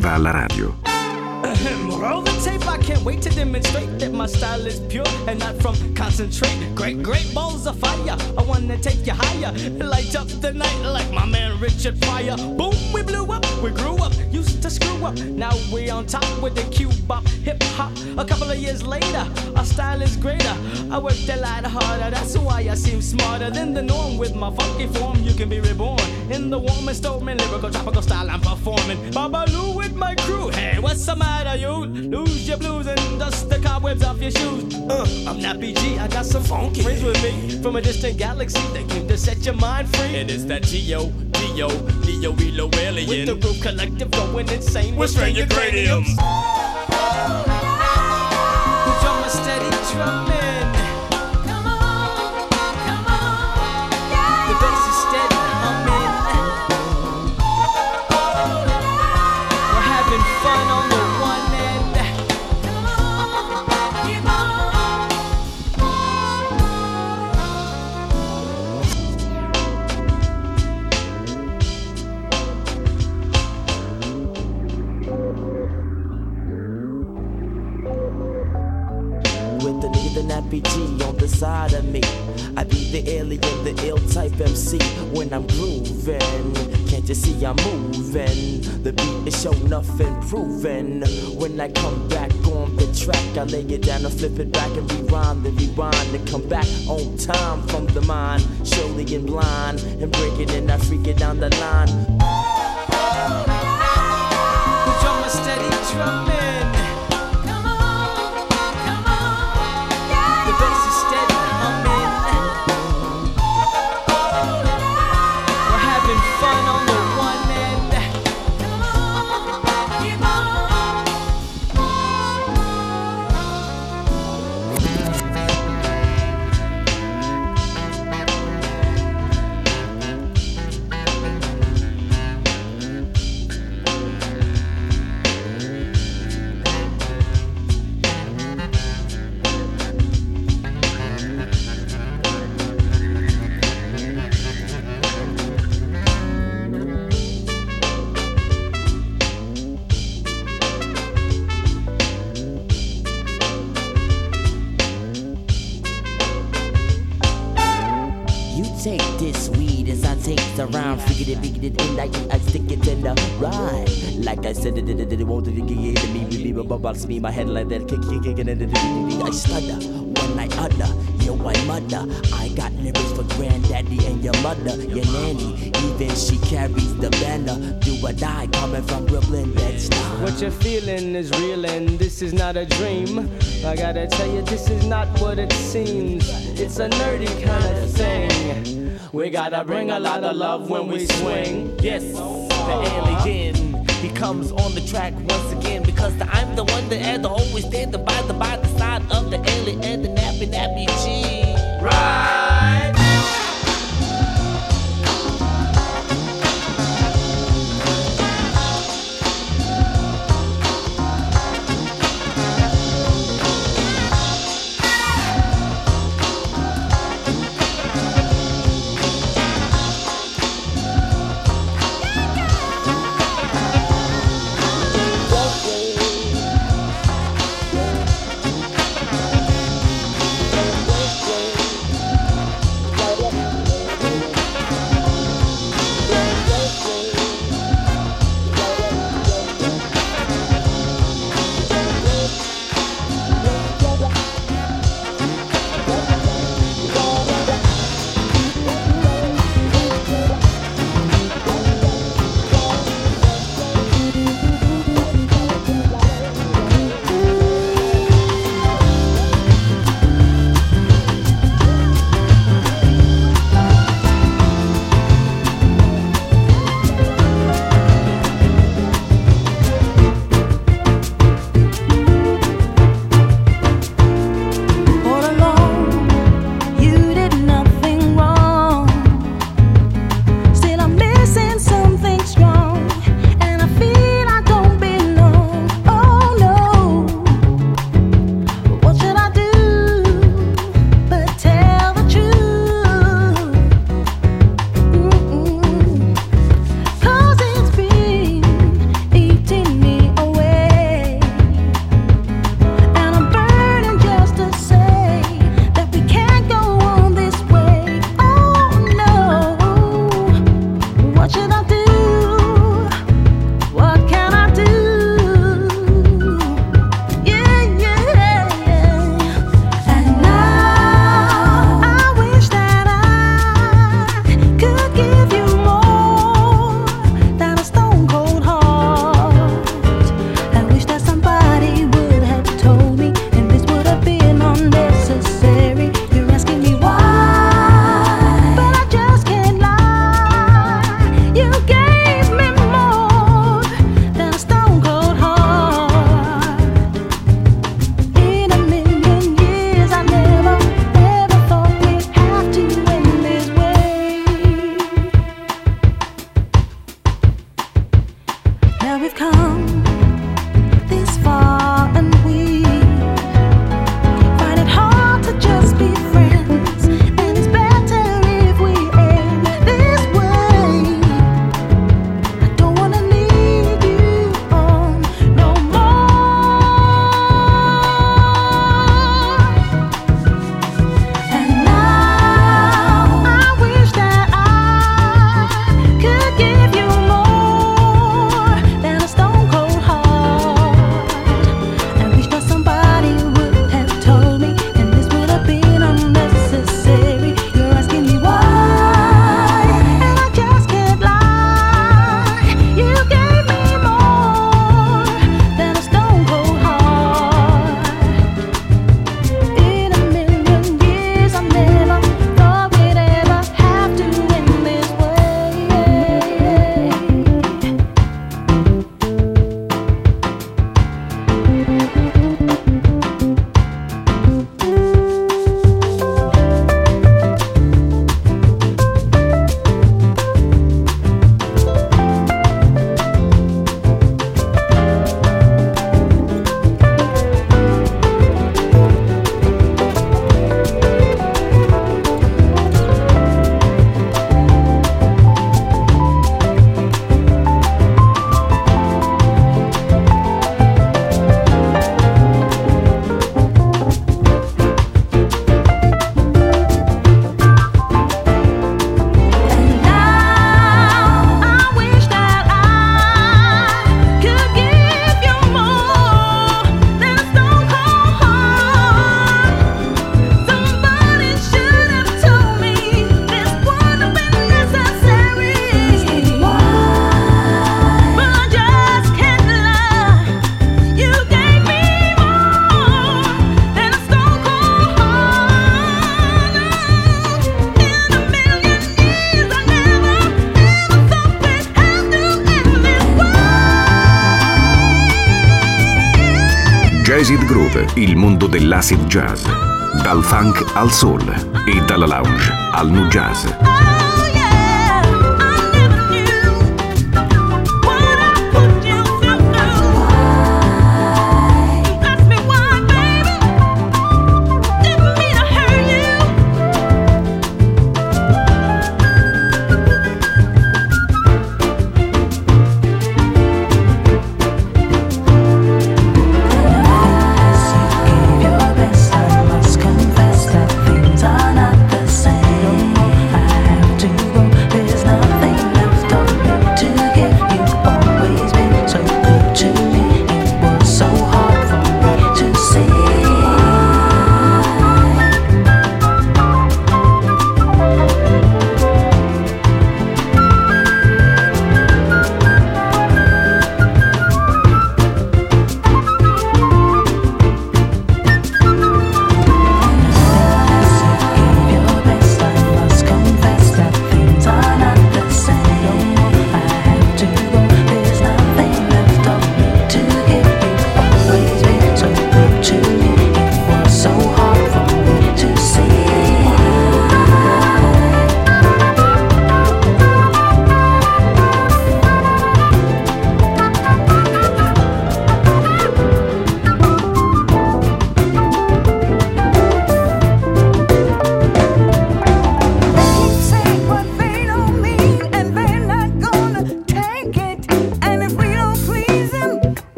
Arriva alla radio. Roll the tape, I can't wait to demonstrate that my style is pure and not from concentrate. Great, great balls of fire, I wanna take you higher. Light up the night like my man Richard Pryor. Boom, we blew up, we grew up, used to screw up. Now we on top with the cube bop, hip hop. A couple of years later, our style is greater. I worked a lot harder, that's why I seem smarter than the norm. With my funky form, you can be reborn. In the warm and storming lyrical tropical style, I'm performing. Babaloo with my crew, hey, what's the matter, you? Lose your blues and dust the cobwebs off your shoes. Uh, I'm not BG, I got some funky friends with me from a distant galaxy that came to set your mind free. And it's that Geo, Dio, Neo, Elo, With the Alien. group collective going insane With stranger craniums. The drummer steady drumming. I come back on the track, I lay it down and flip it back and rewind, then rewind and come back on time from the mind, surely in blind and break it and I freak it down the line. The drummer steady drumming. Me, my head like that, kick, kick, kick, and I stutter when I utter. Yo, I mother, I got lyrics for granddaddy and your mother, your nanny. Even she carries the banner. Do or die, coming from Brooklyn, Bed-Stuy. What you're feeling is real and this is not a dream. I gotta tell you, this is not what it seems. It's a nerdy kind of thing. We gotta bring a lot of love when we swing. Yes, the alien. He comes on the track once again because the, I'm the to always stand the mondo dell'acid jazz, dal funk al soul e dalla lounge al nu jazz.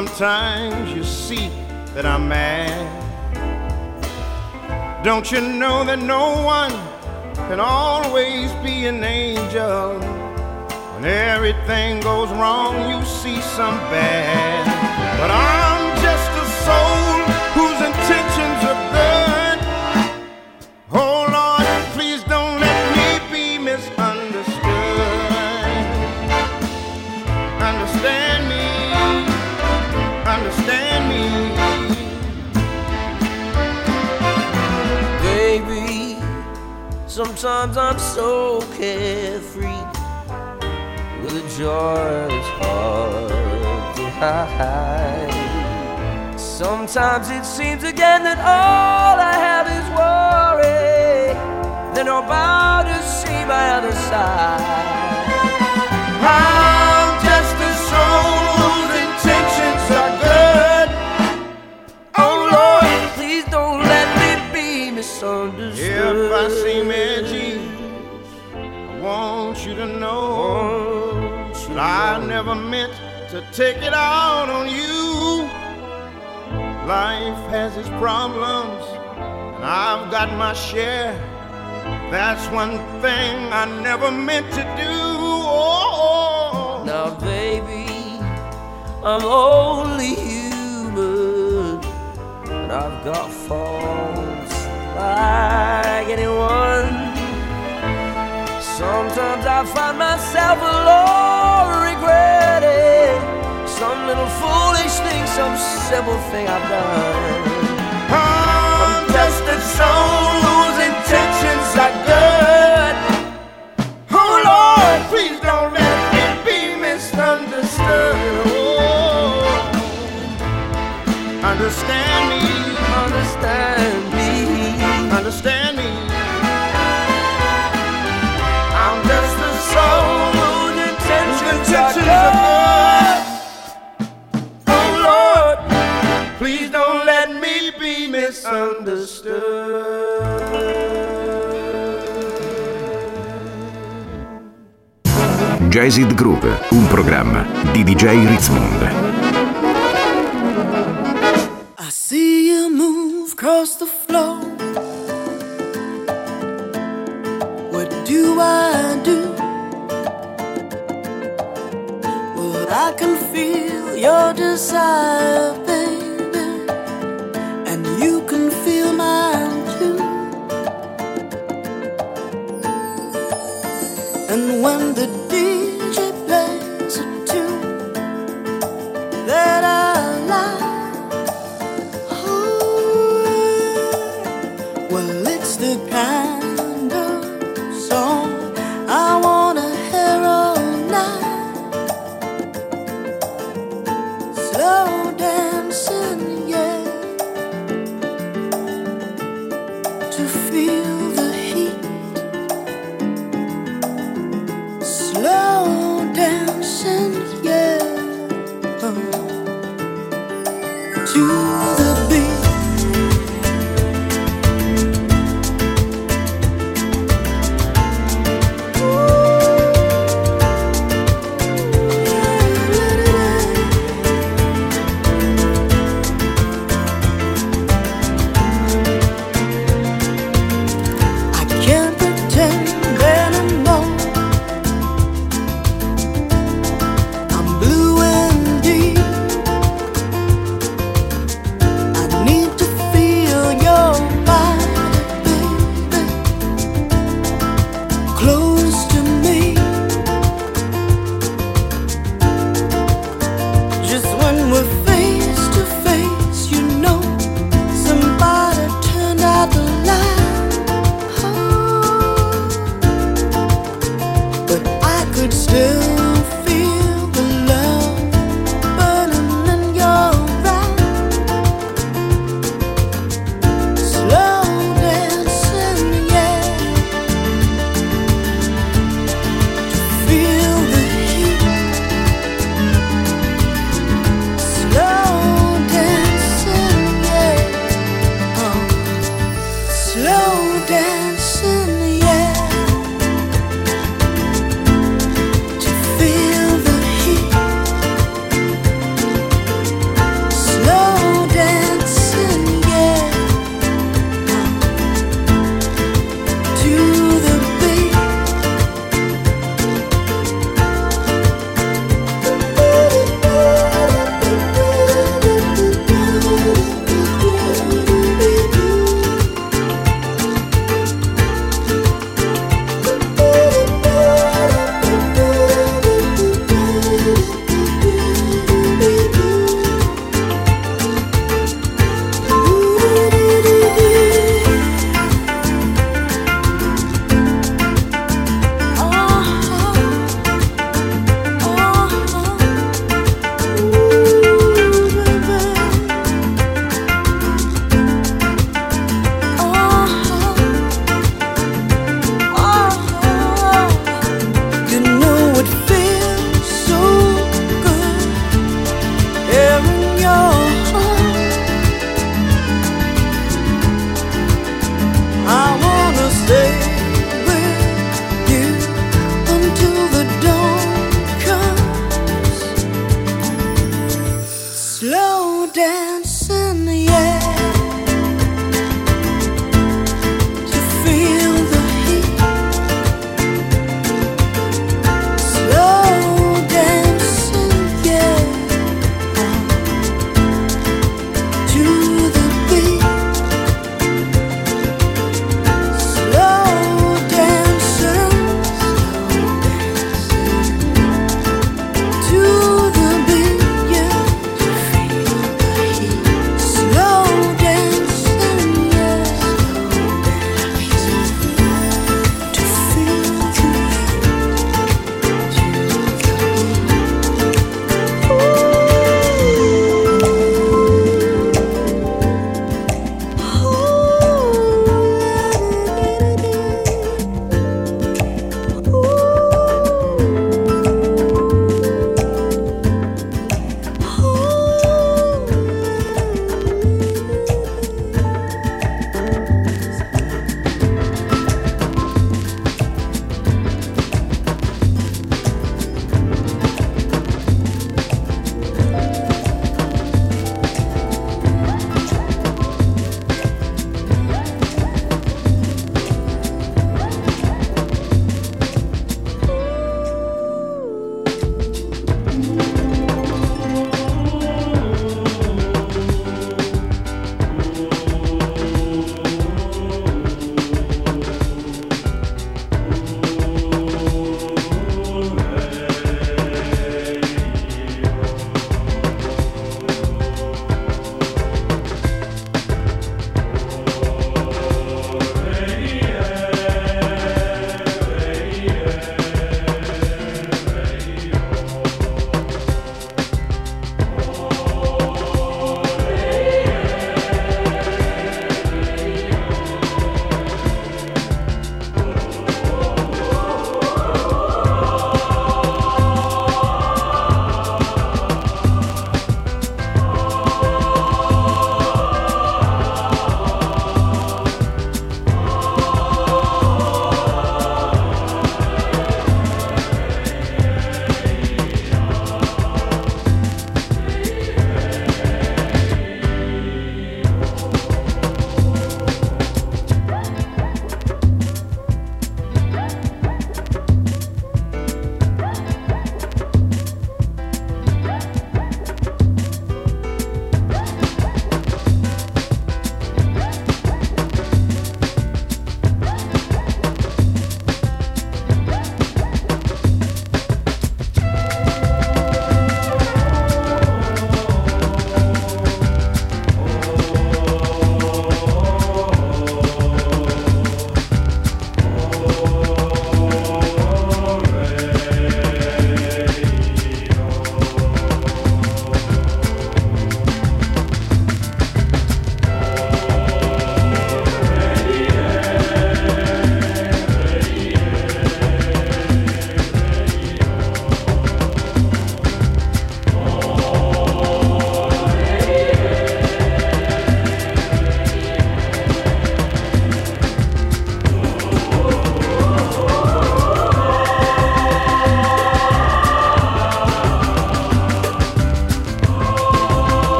Sometimes you see that I'm mad. Don't you know that no one can always be an angel? When everything goes wrong, you see some bad. But I'm sometimes I'm so carefree with a joy that's hard to hide. Sometimes it seems again that all I have is worry. Then I'm about to see my other side. I'm misunderstood. If I seem edgy, I want you to know that I never meant to take it out on you. Life has its problems, and I've got my share. That's one thing I never meant to do. Oh, Now, baby, I'm only human, and I've got faults like anyone. Sometimes I find myself alone regretting some little foolish thing, some simple thing I've done. I'm just a soul whose intentions are good. Oh Lord, please don't let me be misunderstood. Oh, understand me, Understand understand me. I'm just a soul whose intentions, are good. Oh Lord, please don't let me be misunderstood. Jazzid Groove, un programma di DJ Ritzmond. I see you move across the floor. Do I do? Well, I can feel your desire, baby, and you can feel mine too. And when the DJ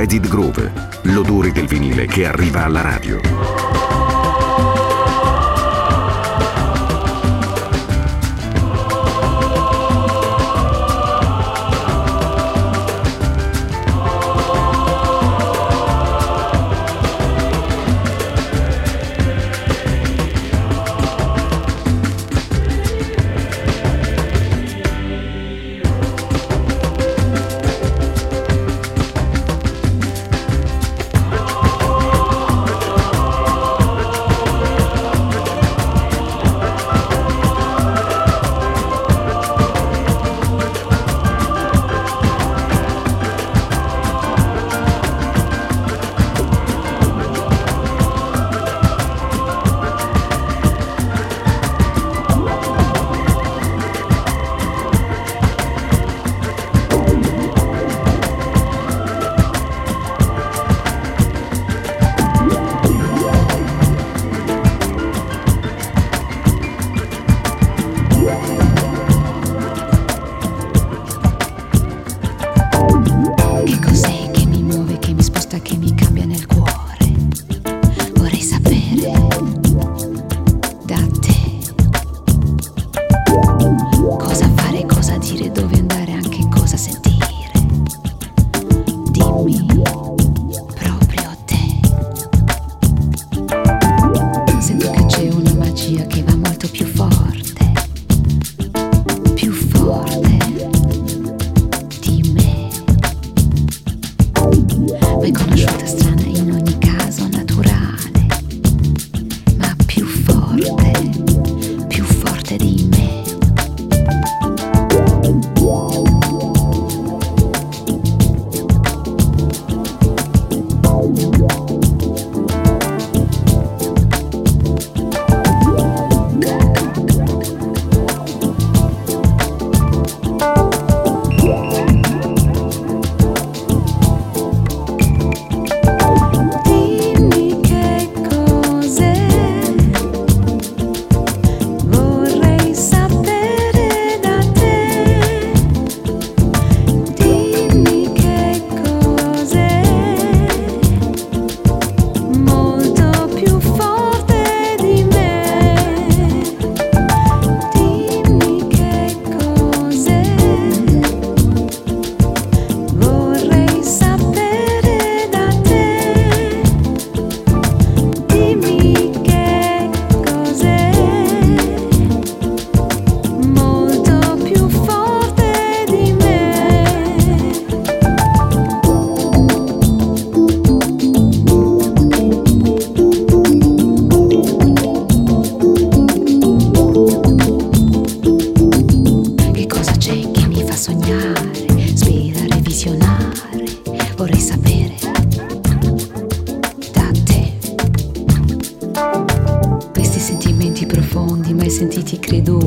Jaded Groove, l'odore del vinile che arriva alla radio.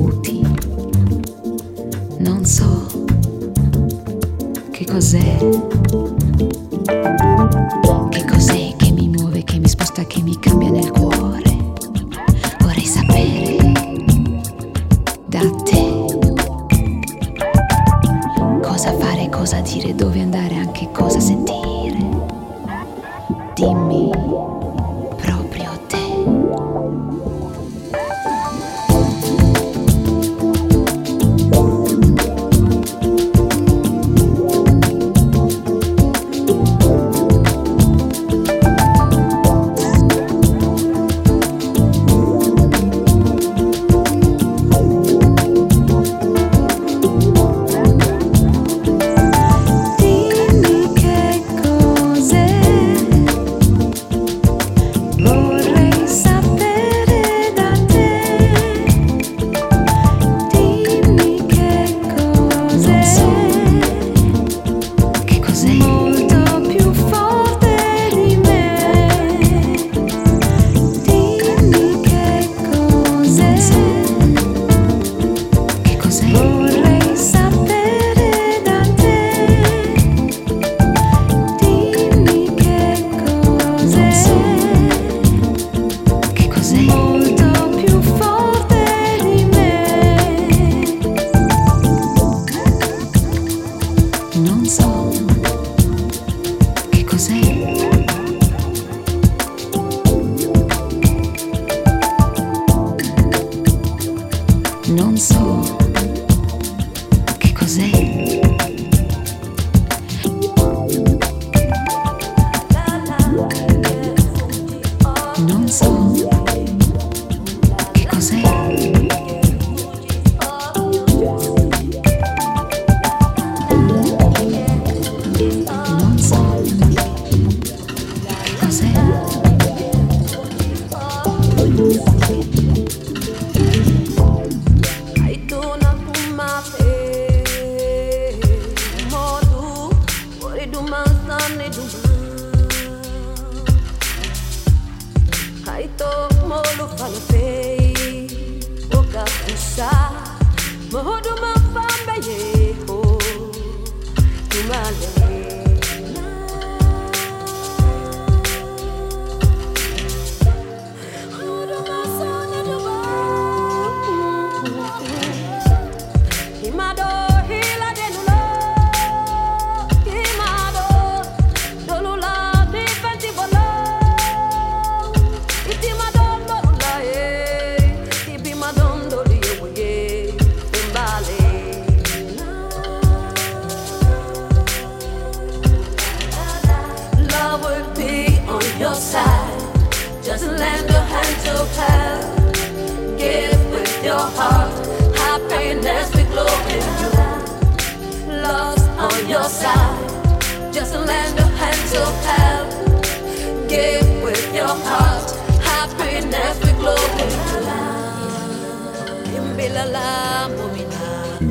minuti. Non so che cos'è. Che cos'è che mi muove, che mi sposta, che mi cambia nel cuore. Vorrei sapere da te cosa fare, cosa dire, dove andare, anche cosa sentire. only do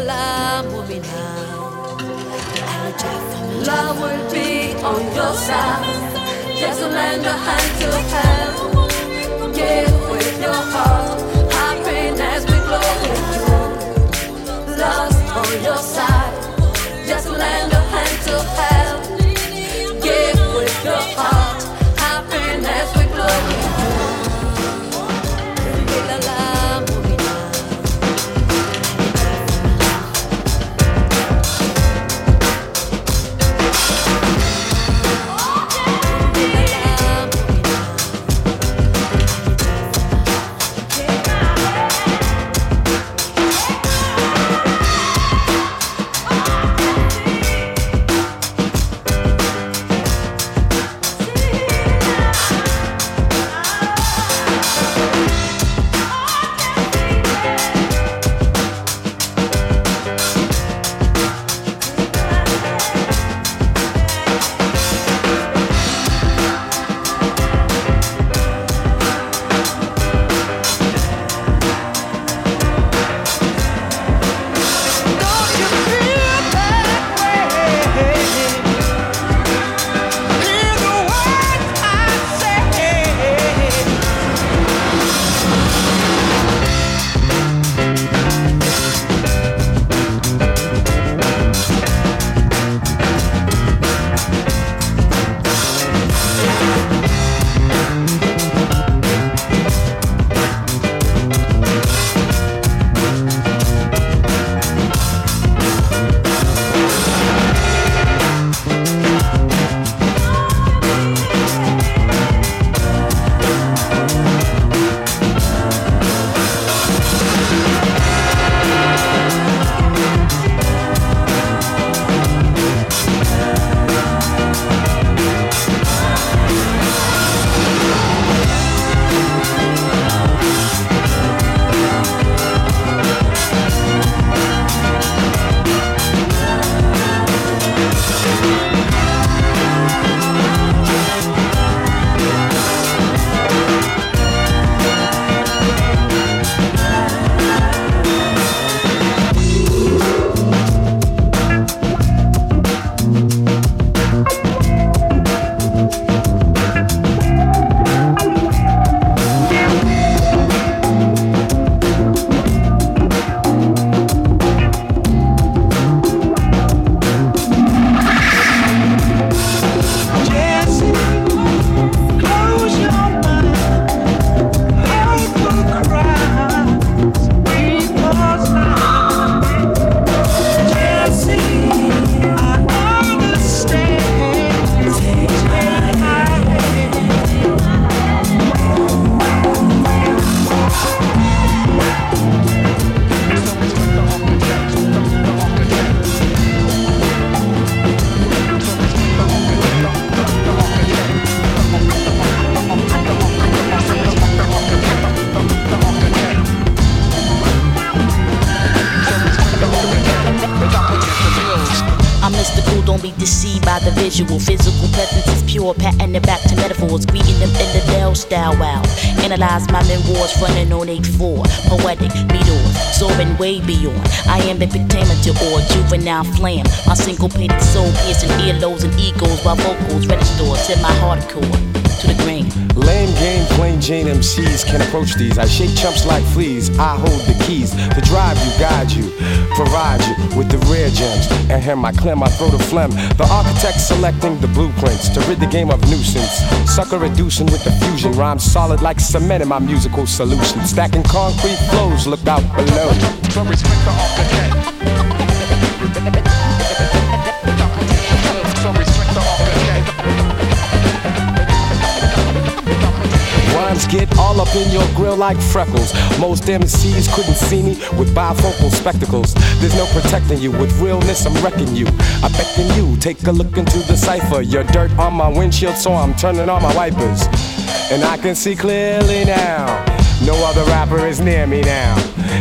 la mumina. Love will be on your side. Just lend a hand to help. Give with your heart. Juvenile flame. My syncopated soul piercing earlobes and egos while vocals register to my hardcore. To the grain. Lame game, plain Jane MCs can approach these. I shake chumps like fleas. I hold the keys to drive you, guide you, provide you with the rare gems. And here my clem, I throw the phlegm. The architect selecting the blueprints to rid the game of nuisance. Sucker reducing with the fusion. Rhymes solid like cement in my musical solution. Stacking concrete flows, look out below. Rhymes get all up in your grill like freckles. Most MCs couldn't see me with bifocal spectacles. There's no protecting you with realness. I'm wrecking you. I beckon you. Take a look into the cipher. Your dirt on my windshield, so I'm turning on my wipers. And I can see clearly now. No other rapper is near me now.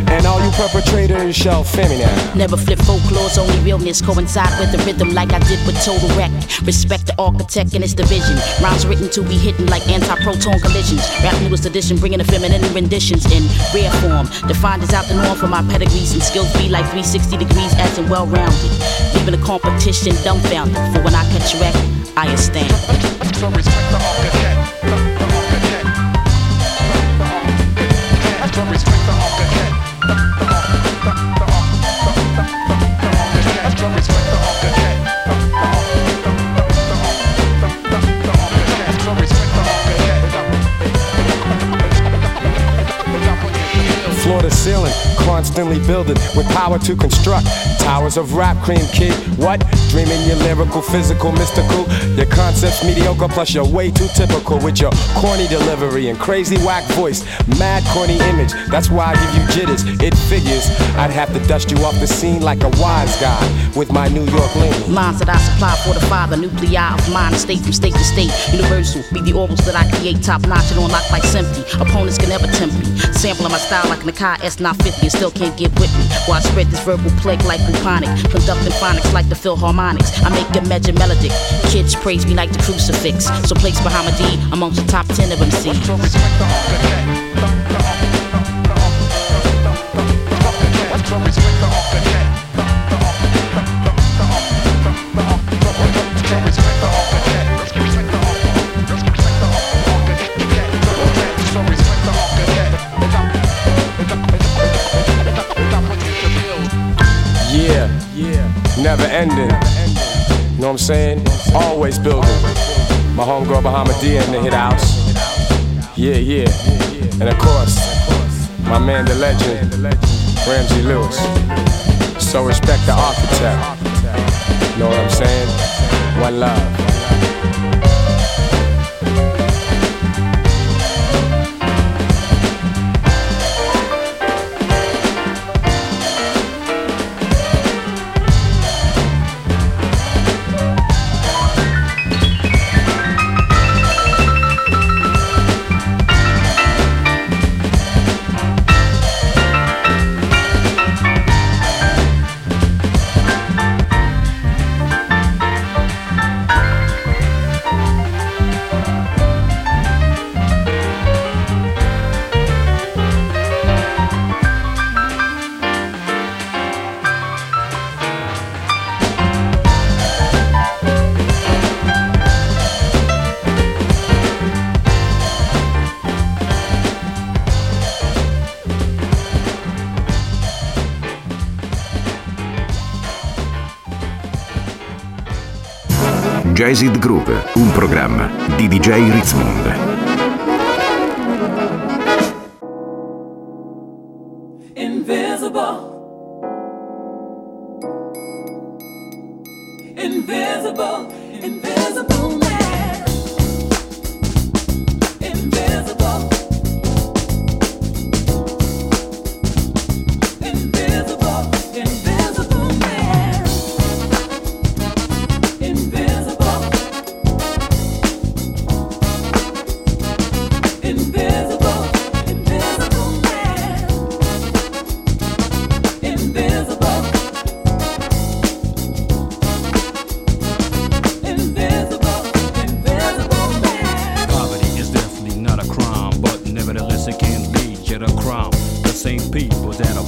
And all you perpetrators shall fear me now. Never flip folklore's only realness coincide with the rhythm like I did with Total Wreck. Respect the architect and its division. Rhymes written to be hidden like anti-proton collisions. Rap newest edition, bringing the feminine renditions in rare form. Defined as out the norm for my pedigrees and skills be like 360 degrees as in well-rounded. Leaving the competition dumbfounded. For when I catch wreck, I stand. So respect the architect. Constantly building with power to construct. Towers of rap cream, kid. What? Dreaming your lyrical, physical, mystical. Your concepts mediocre, plus you're way too typical with your corny delivery and crazy whack voice. Mad corny image, that's why I give you jitters. It figures I'd have to dust you off the scene like a wise guy with my New York lean. Lines that I supply for the nuclei of mind, state from state to state. Universal, be the orbals that I create, top notch and on lock like Simply. Opponents can never tempt me. Sampling my style like an Akai S950 and still can't get with me. While I spread this verbal plague like bubonic, conducting phonics like the Philharmonics. I make a measure melodic. Kids praise me like the crucifix. So place Bahamadia amongst the top 10 of MCs. Never ending. You Know what I'm saying? Always building. My homegirl Bahamadia in the hit house. Yeah, yeah. And of course, my man, the legend, Ramsey Lewis. So respect the architect. Know what I'm saying? One love. Jazzed Groove, un programma di DJ Ritzmond.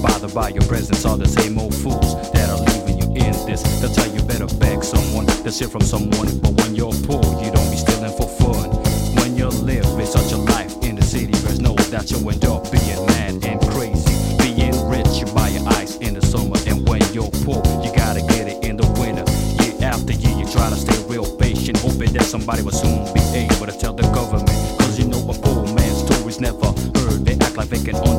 That bothered by your presence are the same old fools that are leaving you in this. They'll tell you better beg someone to steal from someone, but when you're poor, you don't be stealing for fun. When you live in such a life in the city, there's no that you end up being mad and crazy. Being rich, you buy your ice in the summer, and when you're poor, you gotta get it in the winter. Year after year, you try to stay real patient, hoping that somebody will soon be able to tell the government. Cause you know a poor man's story's never heard. They act like they can understand,